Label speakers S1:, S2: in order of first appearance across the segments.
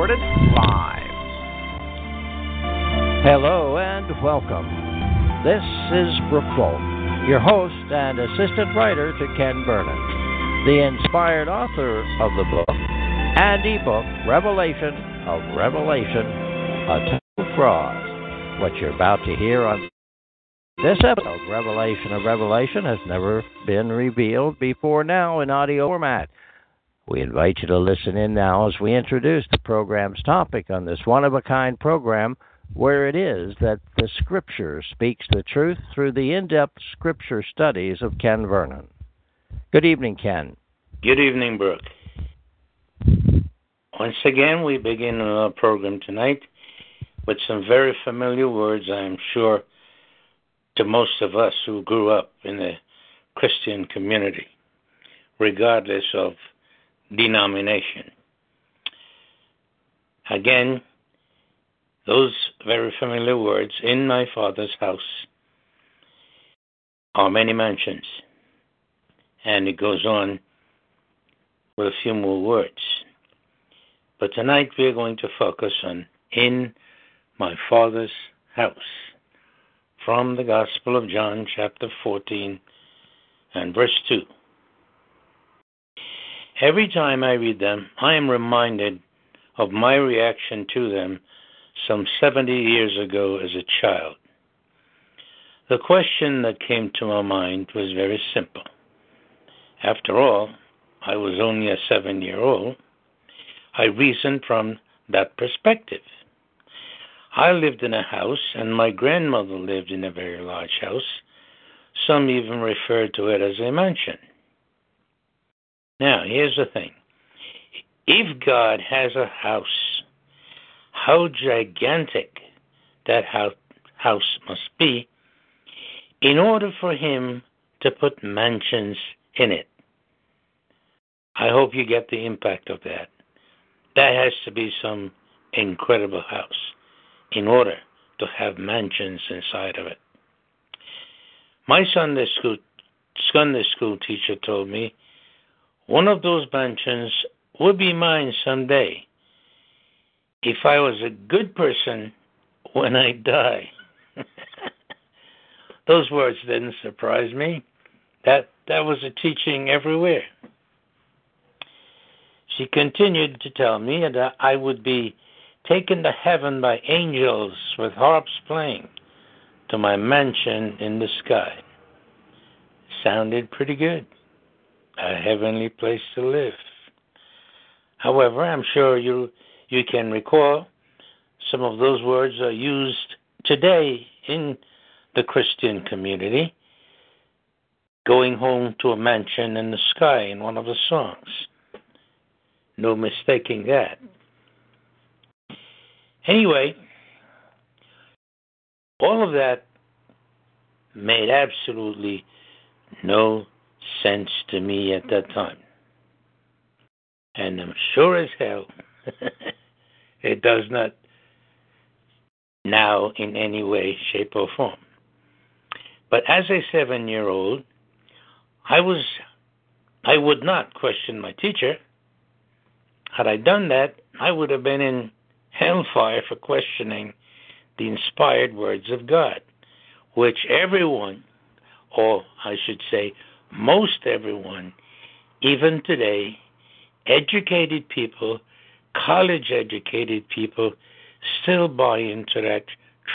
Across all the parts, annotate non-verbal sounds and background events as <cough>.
S1: recorded live.
S2: Hello and welcome. This is Brooke Folk, your host and assistant writer to Ken Vernon, the inspired author of the book and ebook Revelation of Revelation, A Total Fraud. What you're about to hear on this episode, Revelation of Revelation, has never been revealed before now in audio format. We invite you to listen in now as we introduce the program's topic on this one of a kind program where it is that the Scripture speaks the truth through the in depth Scripture studies of Ken Vernon. Good evening, Ken.
S3: Good evening, Brooke. Once again, we begin our program tonight with some very familiar words, I am sure, to most of us who grew up in the Christian community, regardless of denomination. Again, those very familiar words, in my Father's house are many mansions. And it goes on with a few more words. But tonight we are going to focus on in my Father's house from the Gospel of John, chapter 14 and verse 2. Every time I read them, I am reminded of my reaction to them some 70 years ago as a child. The question that came to my mind was very simple. After all, I was only a seven year old. I reasoned from that perspective. I lived in a house, and my grandmother lived in a very large house. Some even referred to it as a mansion. Now, here's the thing if God has a house, how gigantic that house must be in order for Him to put mansions in it. I hope you get the impact of that. That has to be some incredible house in order to have mansions inside of it. My Sunday school Sunday school teacher told me one of those mansions would be mine someday if I was a good person when I die. <laughs> those words didn't surprise me. That that was a teaching everywhere. She continued to tell me that I would be taken to heaven by angels with harps playing to my mansion in the sky. Sounded pretty good a heavenly place to live. However, I'm sure you you can recall some of those words are used today in the Christian community. Going home to a mansion in the sky in one of the songs. No mistaking that. Anyway, all of that made absolutely no sense to me at that time. And I'm sure as hell <laughs> it does not now in any way, shape, or form. But as a seven year old, I was I would not question my teacher. Had I done that, I would have been in hellfire for questioning the inspired words of God, which everyone, or I should say, most everyone, even today, educated people, college educated people, still buy into that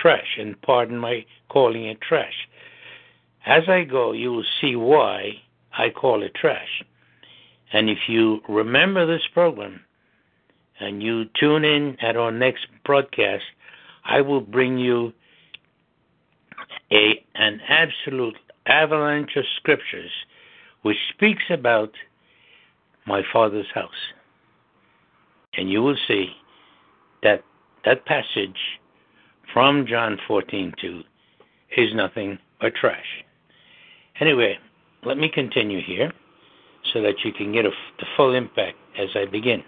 S3: trash, and pardon my calling it trash. As I go, you will see why I call it trash. And if you remember this program and you tune in at our next broadcast, I will bring you a an absolute avalanche of scriptures which speaks about my father's house. And you will see that that passage from John 14:2 is nothing but trash. Anyway, let me continue here so that you can get a, the full impact as I begin.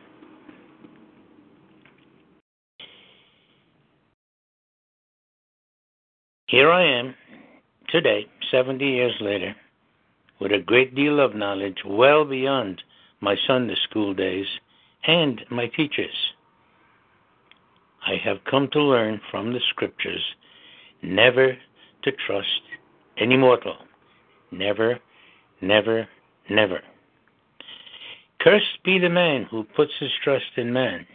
S3: Here I am today, 70 years later, with a great deal of knowledge well beyond my Sunday school days and my teachers. I have come to learn from the scriptures never to trust any mortal. Never, never, never. Cursed be the man who puts his trust in man.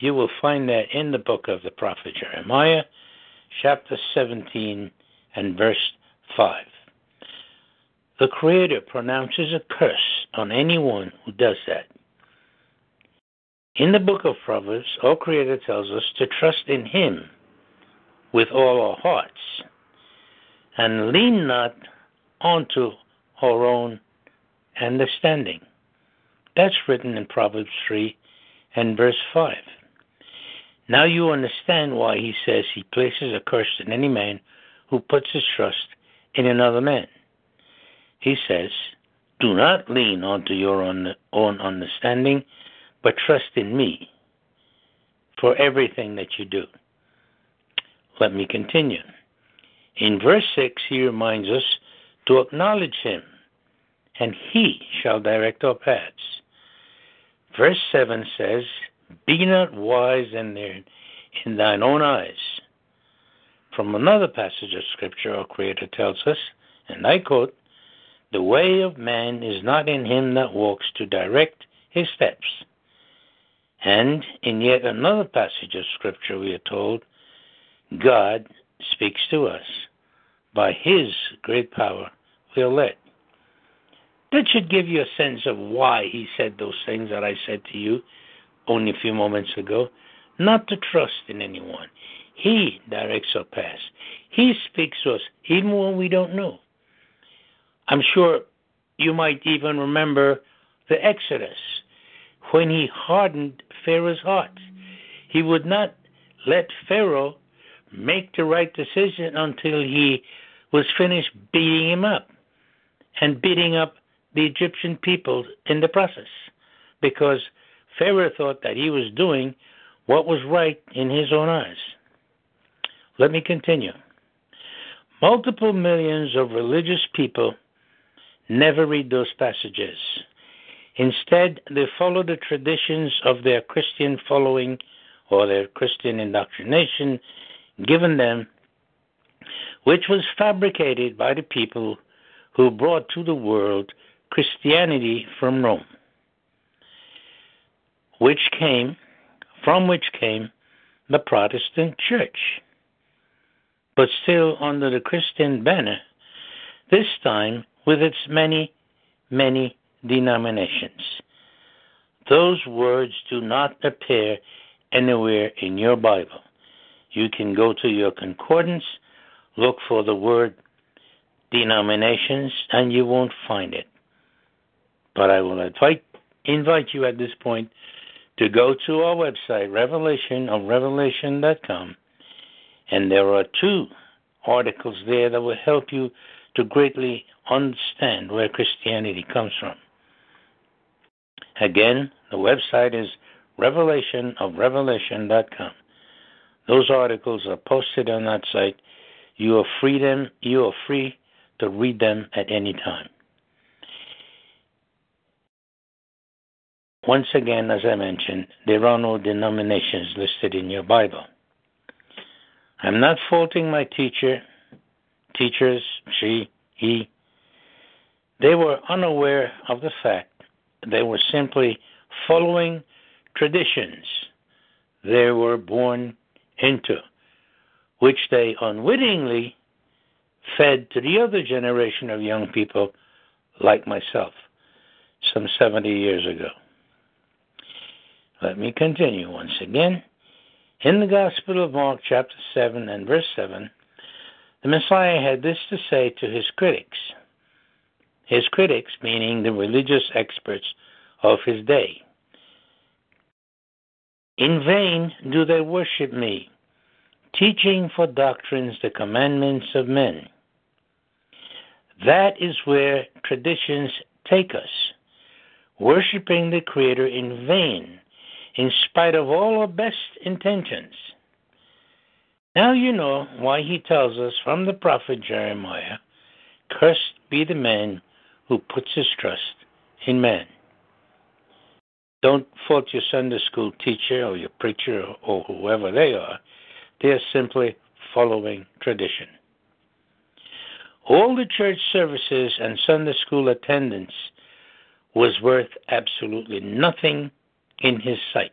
S3: You will find that in the book of the prophet Jeremiah, chapter 17 and verse 5. The Creator pronounces a curse on anyone who does that. In the book of Proverbs, our Creator tells us to trust in Him with all our hearts and lean not onto our own understanding. That's written in Proverbs 3 and verse 5. Now you understand why he says he places a curse on any man who puts his trust in another man. He says, Do not lean onto your own understanding, but trust in me for everything that you do. Let me continue. In verse 6, he reminds us to acknowledge him, and he shall direct our paths. Verse 7 says, Be not wise in, their, in thine own eyes. From another passage of Scripture, our Creator tells us, and I quote, The way of man is not in him that walks to direct his steps. And in yet another passage of Scripture, we are told, God speaks to us. By his great power, we are led. That should give you a sense of why he said those things that I said to you only a few moments ago. Not to trust in anyone. He directs our paths. He speaks to us even when we don't know. I'm sure you might even remember the Exodus when he hardened Pharaoh's heart. He would not let Pharaoh make the right decision until he was finished beating him up and beating up the Egyptian people in the process because Pharaoh thought that he was doing what was right in his own eyes. Let me continue. Multiple millions of religious people never read those passages. Instead, they follow the traditions of their Christian following or their Christian indoctrination given them, which was fabricated by the people who brought to the world Christianity from Rome, which came from which came the Protestant Church, but still under the Christian banner, this time with its many, many denominations. Those words do not appear anywhere in your Bible. You can go to your concordance, look for the word denominations, and you won't find it. But I will invite, invite you at this point to go to our website, Revelation of and there are two articles there that will help you to greatly understand where Christianity comes from. Again, the website is Revelation of Revelation.com. Those articles are posted on that site. You are free them. You are free to read them at any time. Once again, as I mentioned, there are no denominations listed in your Bible. I'm not faulting my teacher, teachers, she, he. They were unaware of the fact they were simply following traditions they were born into, which they unwittingly fed to the other generation of young people like myself some 70 years ago. Let me continue once again. In the Gospel of Mark, chapter 7 and verse 7, the Messiah had this to say to his critics. His critics, meaning the religious experts of his day. In vain do they worship me, teaching for doctrines the commandments of men. That is where traditions take us, worshiping the Creator in vain in spite of all our best intentions. Now you know why he tells us from the prophet Jeremiah Cursed be the man who puts his trust in man. Don't fault your Sunday school teacher or your preacher or whoever they are. They're simply following tradition. All the church services and Sunday school attendance was worth absolutely nothing in his sight.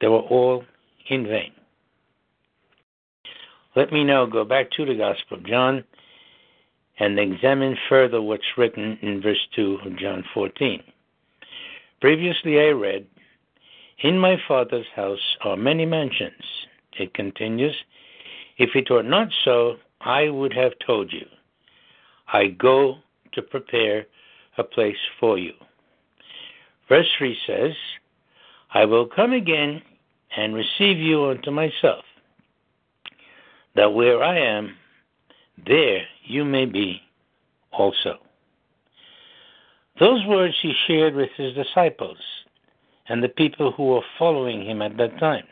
S3: They were all in vain. Let me now go back to the Gospel of John and examine further what's written in verse 2 of John 14. Previously I read, In my Father's house are many mansions. It continues, If it were not so, I would have told you. I go to prepare a place for you. Verse 3 says, I will come again and receive you unto myself, that where I am, there you may be also. Those words he shared with his disciples and the people who were following him at that time.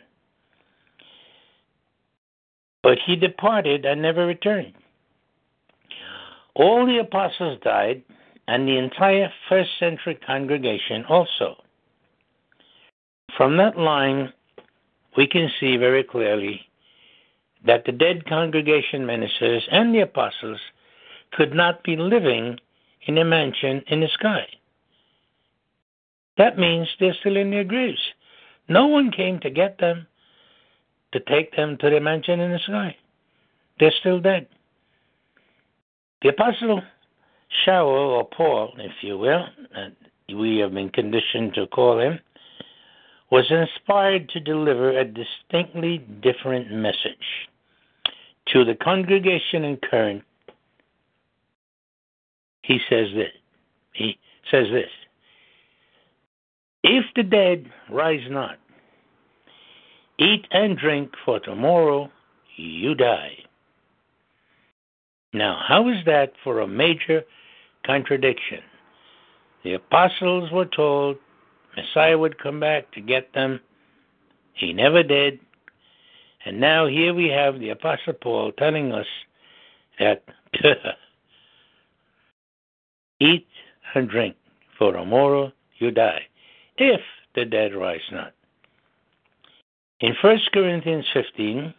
S3: But he departed and never returned. All the apostles died, and the entire first century congregation also. From that line, we can see very clearly that the dead congregation ministers and the apostles could not be living in a mansion in the sky. That means they're still in their graves. No one came to get them, to take them to the mansion in the sky. They're still dead. The Apostle Shaul, or Paul, if you will, we have been conditioned to call him, was inspired to deliver a distinctly different message to the congregation in Corinth. He says this. He says this. If the dead rise not, eat and drink, for tomorrow you die. Now, how is that for a major contradiction? The apostles were told Messiah would come back to get them. He never did. And now here we have the Apostle Paul telling us that <laughs> eat and drink, for tomorrow you die, if the dead rise not. In 1 Corinthians 15,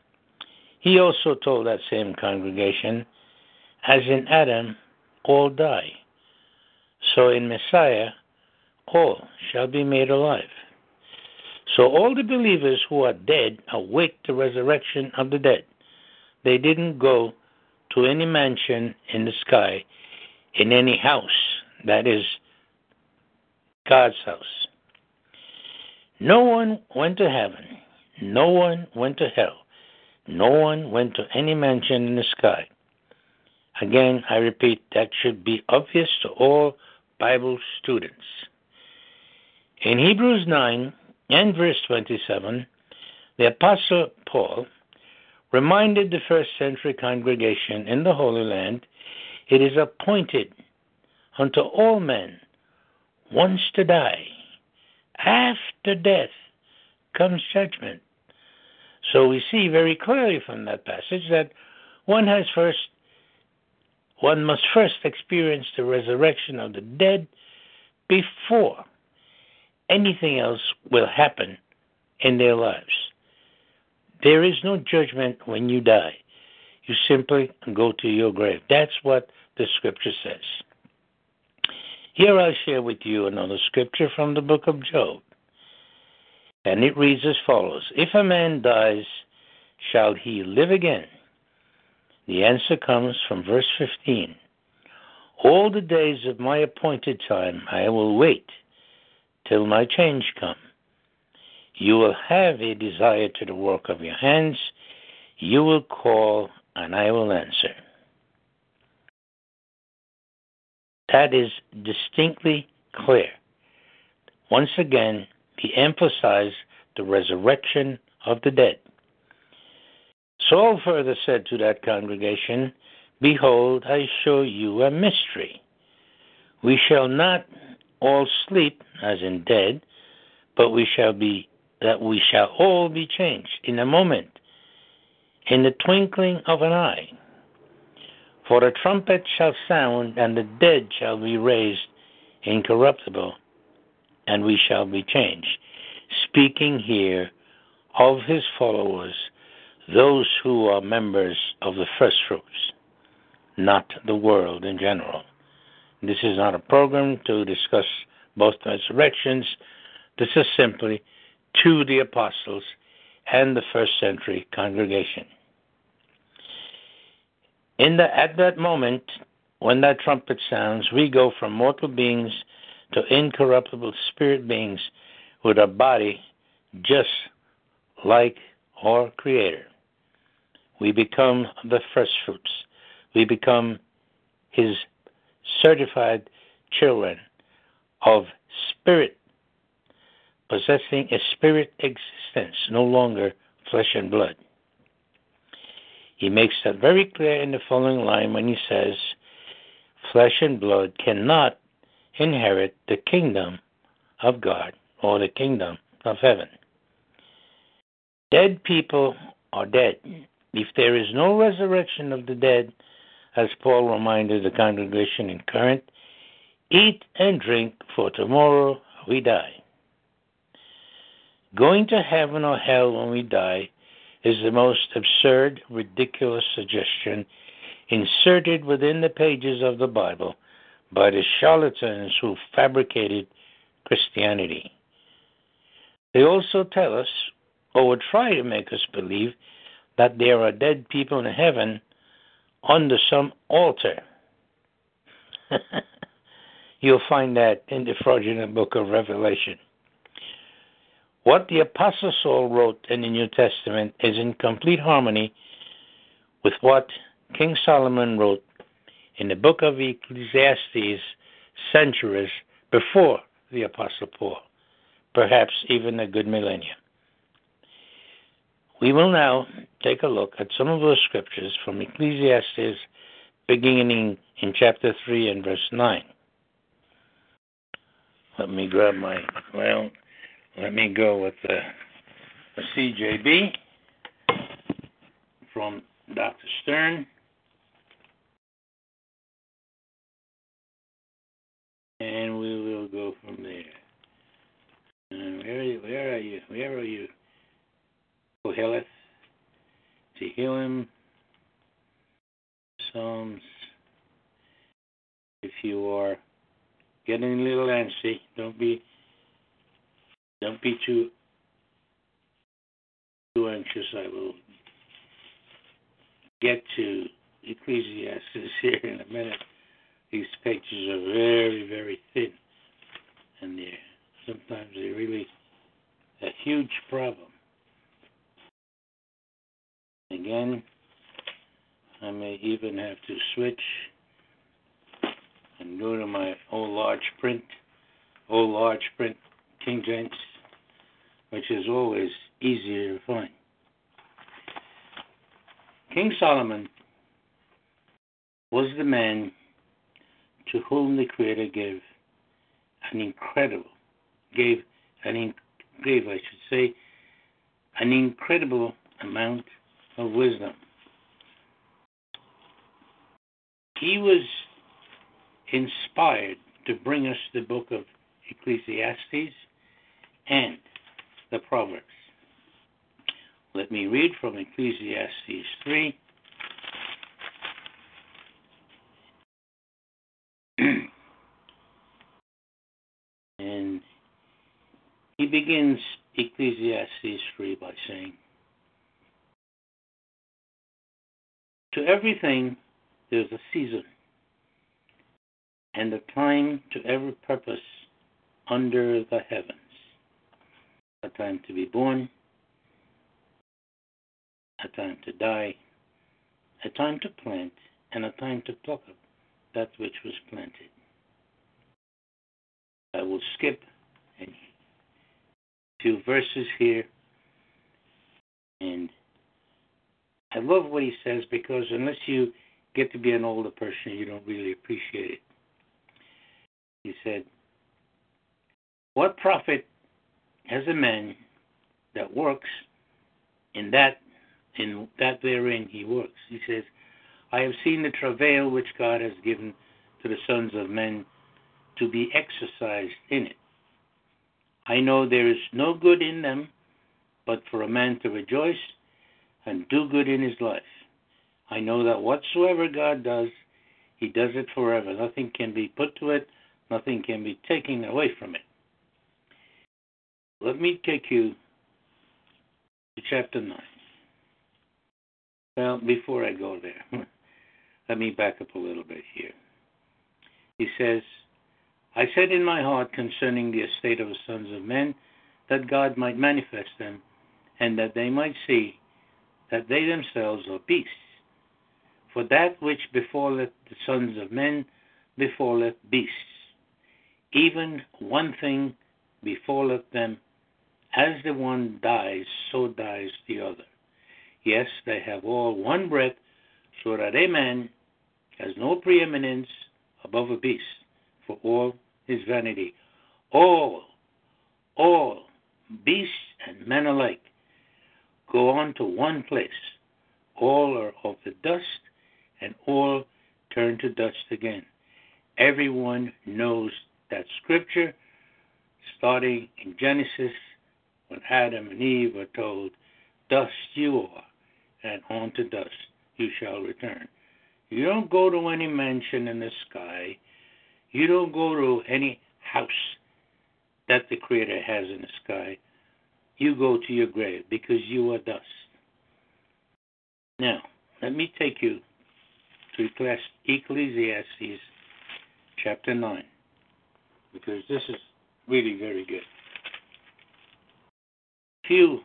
S3: he also told that same congregation as in Adam, all die. So in Messiah, all shall be made alive. So all the believers who are dead await the resurrection of the dead. They didn't go to any mansion in the sky, in any house, that is God's house. No one went to heaven. No one went to hell. No one went to any mansion in the sky. Again, I repeat, that should be obvious to all Bible students. In Hebrews 9 and verse 27, the Apostle Paul reminded the first century congregation in the Holy Land it is appointed unto all men once to die. After death comes judgment. So we see very clearly from that passage that one has first one must first experience the resurrection of the dead before anything else will happen in their lives. There is no judgment when you die. You simply go to your grave. That's what the scripture says. Here I'll share with you another scripture from the book of Job. And it reads as follows If a man dies, shall he live again? The answer comes from verse 15. All the days of my appointed time I will wait till my change come. You will have a desire to the work of your hands. You will call, and I will answer. That is distinctly clear. Once again, he emphasized the resurrection of the dead. Saul further said to that congregation, Behold, I show you a mystery. We shall not all sleep, as in dead, but we shall be that we shall all be changed in a moment, in the twinkling of an eye. For a trumpet shall sound, and the dead shall be raised incorruptible, and we shall be changed. Speaking here of his followers, those who are members of the first fruits, not the world in general. This is not a program to discuss both resurrections. This is simply to the apostles and the first century congregation. In the, at that moment, when that trumpet sounds, we go from mortal beings to incorruptible spirit beings with a body just like our Creator. We become the first fruits. We become His certified children of spirit, possessing a spirit existence, no longer flesh and blood. He makes that very clear in the following line when he says, Flesh and blood cannot inherit the kingdom of God or the kingdom of heaven. Dead people are dead. If there is no resurrection of the dead, as Paul reminded the congregation in Corinth, eat and drink, for tomorrow we die. Going to heaven or hell when we die is the most absurd, ridiculous suggestion inserted within the pages of the Bible by the charlatans who fabricated Christianity. They also tell us, or would try to make us believe, that there are dead people in heaven under some altar. <laughs> You'll find that in the fraudulent book of Revelation. What the Apostle Saul wrote in the New Testament is in complete harmony with what King Solomon wrote in the book of Ecclesiastes centuries before the Apostle Paul, perhaps even a good millennium. We will now take a look at some of those scriptures from Ecclesiastes, beginning in chapter 3 and verse 9. Let me grab my, well, let me go with the, the CJB from Dr. Stern. and we will go from there. And where? Where are you? Where are you? Koheleth, Tehillim, Psalms. If you are getting a little antsy, don't be don't be too too anxious. I will get to Ecclesiastes <laughs> here in a minute. These pages are very, very thin, and they're sometimes they're really a huge problem. Again, I may even have to switch and go to my old large print, old large print King James, which is always easier to find. King Solomon was the man to whom the Creator gave an incredible, gave an in, gave I should say, an incredible amount of wisdom. He was inspired to bring us the book of Ecclesiastes and the Proverbs. Let me read from Ecclesiastes 3, <clears throat> and he begins Ecclesiastes 3 by saying, To everything there's a season and a time to every purpose under the heavens. A time to be born, a time to die, a time to plant, and a time to pluck up that which was planted. I will skip a few verses here. And I love what he says because unless you get to be an older person, you don't really appreciate it. He said, What profit has a man that works in that in that therein he works? He says, I have seen the travail which God has given to the sons of men to be exercised in it. I know there is no good in them, but for a man to rejoice and do good in his life. I know that whatsoever God does, he does it forever. Nothing can be put to it, nothing can be taken away from it. Let me take you to chapter 9. Well, before I go there, <laughs> let me back up a little bit here. He says, I said in my heart concerning the estate of the sons of men, that God might manifest them, and that they might see that they themselves are beasts. For that which befalleth the sons of men befalleth beasts. Even one thing befalleth them, as the one dies, so dies the other. Yes, they have all one breath, so that a man has no preeminence above a beast, for all is vanity. All, all, beasts and men alike, go on to one place. All are of the dust, and all turn to dust again. Everyone knows that scripture, starting in Genesis, when Adam and Eve were told, Dust you are, and on to dust you shall return. You don't go to any mansion in the sky. You don't go to any house that the Creator has in the sky. You go to your grave because you are dust. Now, let me take you to Ecclesiastes chapter 9 because this is really very good. Few,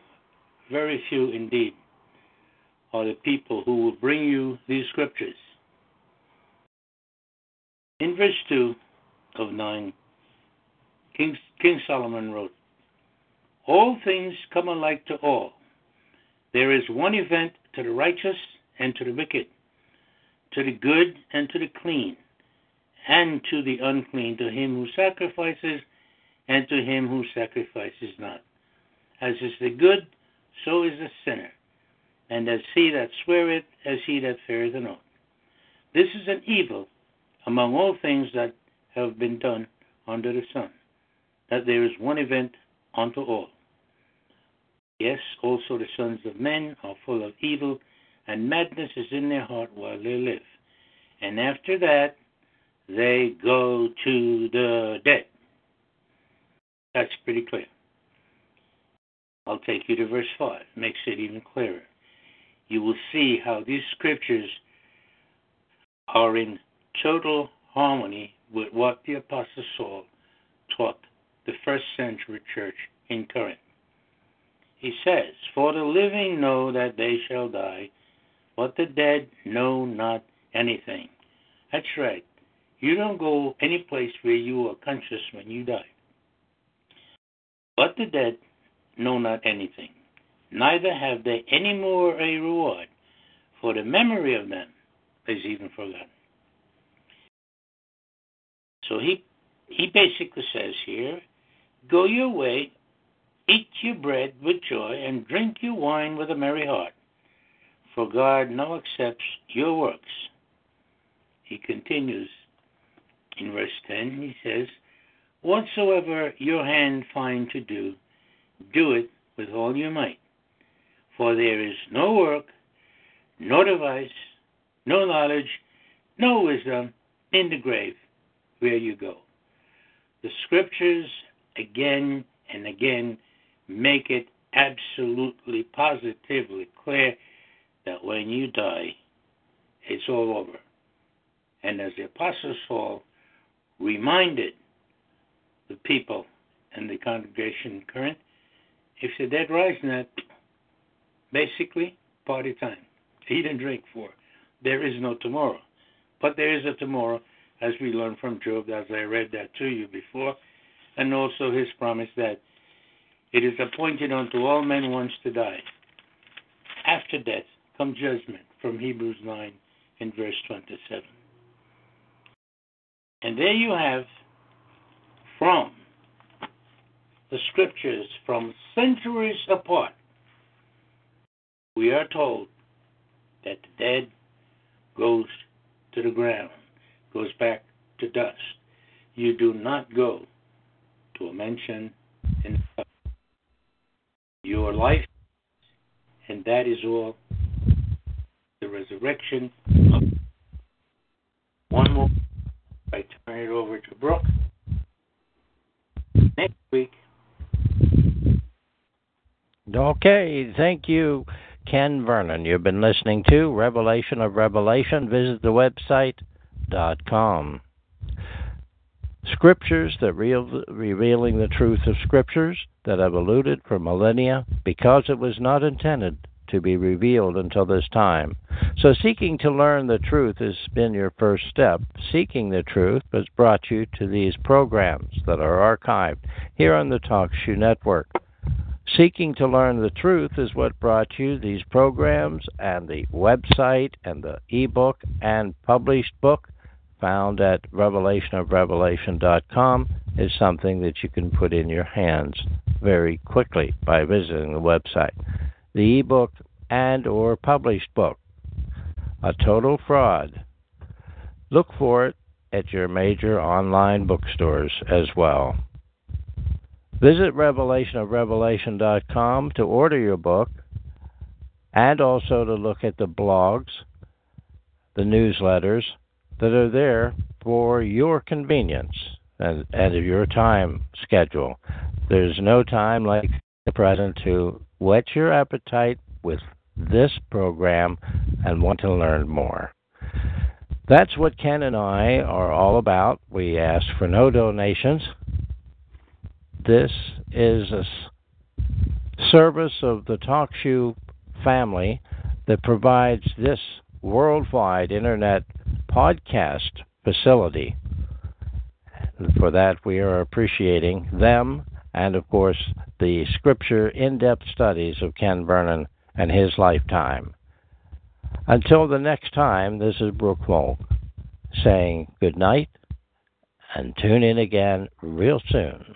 S3: very few indeed, are the people who will bring you these scriptures. In verse 2 of 9, King, King Solomon wrote, All things come alike to all. There is one event to the righteous and to the wicked, to the good and to the clean, and to the unclean, to him who sacrifices and to him who sacrifices not. As is the good, so is the sinner, and as he that sweareth, as he that feareth an oath. This is an evil among all things that have been done under the sun, that there is one event unto all. Yes, also the sons of men are full of evil, and madness is in their heart while they live. And after that, they go to the dead. That's pretty clear. I'll take you to verse 5. Makes it even clearer. You will see how these scriptures are in total harmony with what the Apostle Saul taught the first century church in Corinth. He says, For the living know that they shall die, but the dead know not anything. That's right. You don't go any place where you are conscious when you die. But the dead know not anything, neither have they any more a reward, for the memory of them is even forgotten. So he he basically says here, go your way, eat your bread with joy, and drink your wine with a merry heart, for God now accepts your works. He continues in verse 10, he says, Whatsoever your hand find to do, do it with all your might. For there is no work, no device, no knowledge, no wisdom in the grave where you go. The scriptures again and again make it absolutely positively clear that when you die, it's all over. And as the Apostle Saul reminded the people and the congregation in Corinth, if the dead rise not, basically, party time. Eat and drink for. There is no tomorrow. But there is a tomorrow as we learned from Job, as I read that to you before, and also his promise that it is appointed unto all men once to die. After death come judgment, from Hebrews 9 in verse 27. And there you have from the scriptures from centuries apart, we are told that the dead goes to the ground goes back to dust. You do not go to a mansion and your life, and that is all the resurrection one more. I turn it over to Brooke. Next week.
S2: Okay, thank you, Ken Vernon. You've been listening to Revelation of Revelation. Visit the website dot com. Scriptures that real, revealing the truth of scriptures that have eluded for millennia because it was not intended to be revealed until this time. So, seeking to learn the truth has been your first step. Seeking the truth has brought you to these programs that are archived here on the TalkShoe Network. Seeking to learn the truth is what brought you these programs and the website and the ebook and published book found at revelationofrevelation.com is something that you can put in your hands very quickly by visiting the website. The ebook and or published book, A Total Fraud. Look for it at your major online bookstores as well. Visit revelationofrevelation.com to order your book and also to look at the blogs, the newsletters that are there for your convenience and, and your time schedule. There's no time like the present to whet your appetite with this program and want to learn more. That's what Ken and I are all about. We ask for no donations. This is a service of the TalkShoe family that provides this worldwide internet podcast facility. For that, we are appreciating them and, of course, the scripture in depth studies of Ken Vernon and his lifetime. Until the next time, this is Brooke Volk saying good night and tune in again real soon.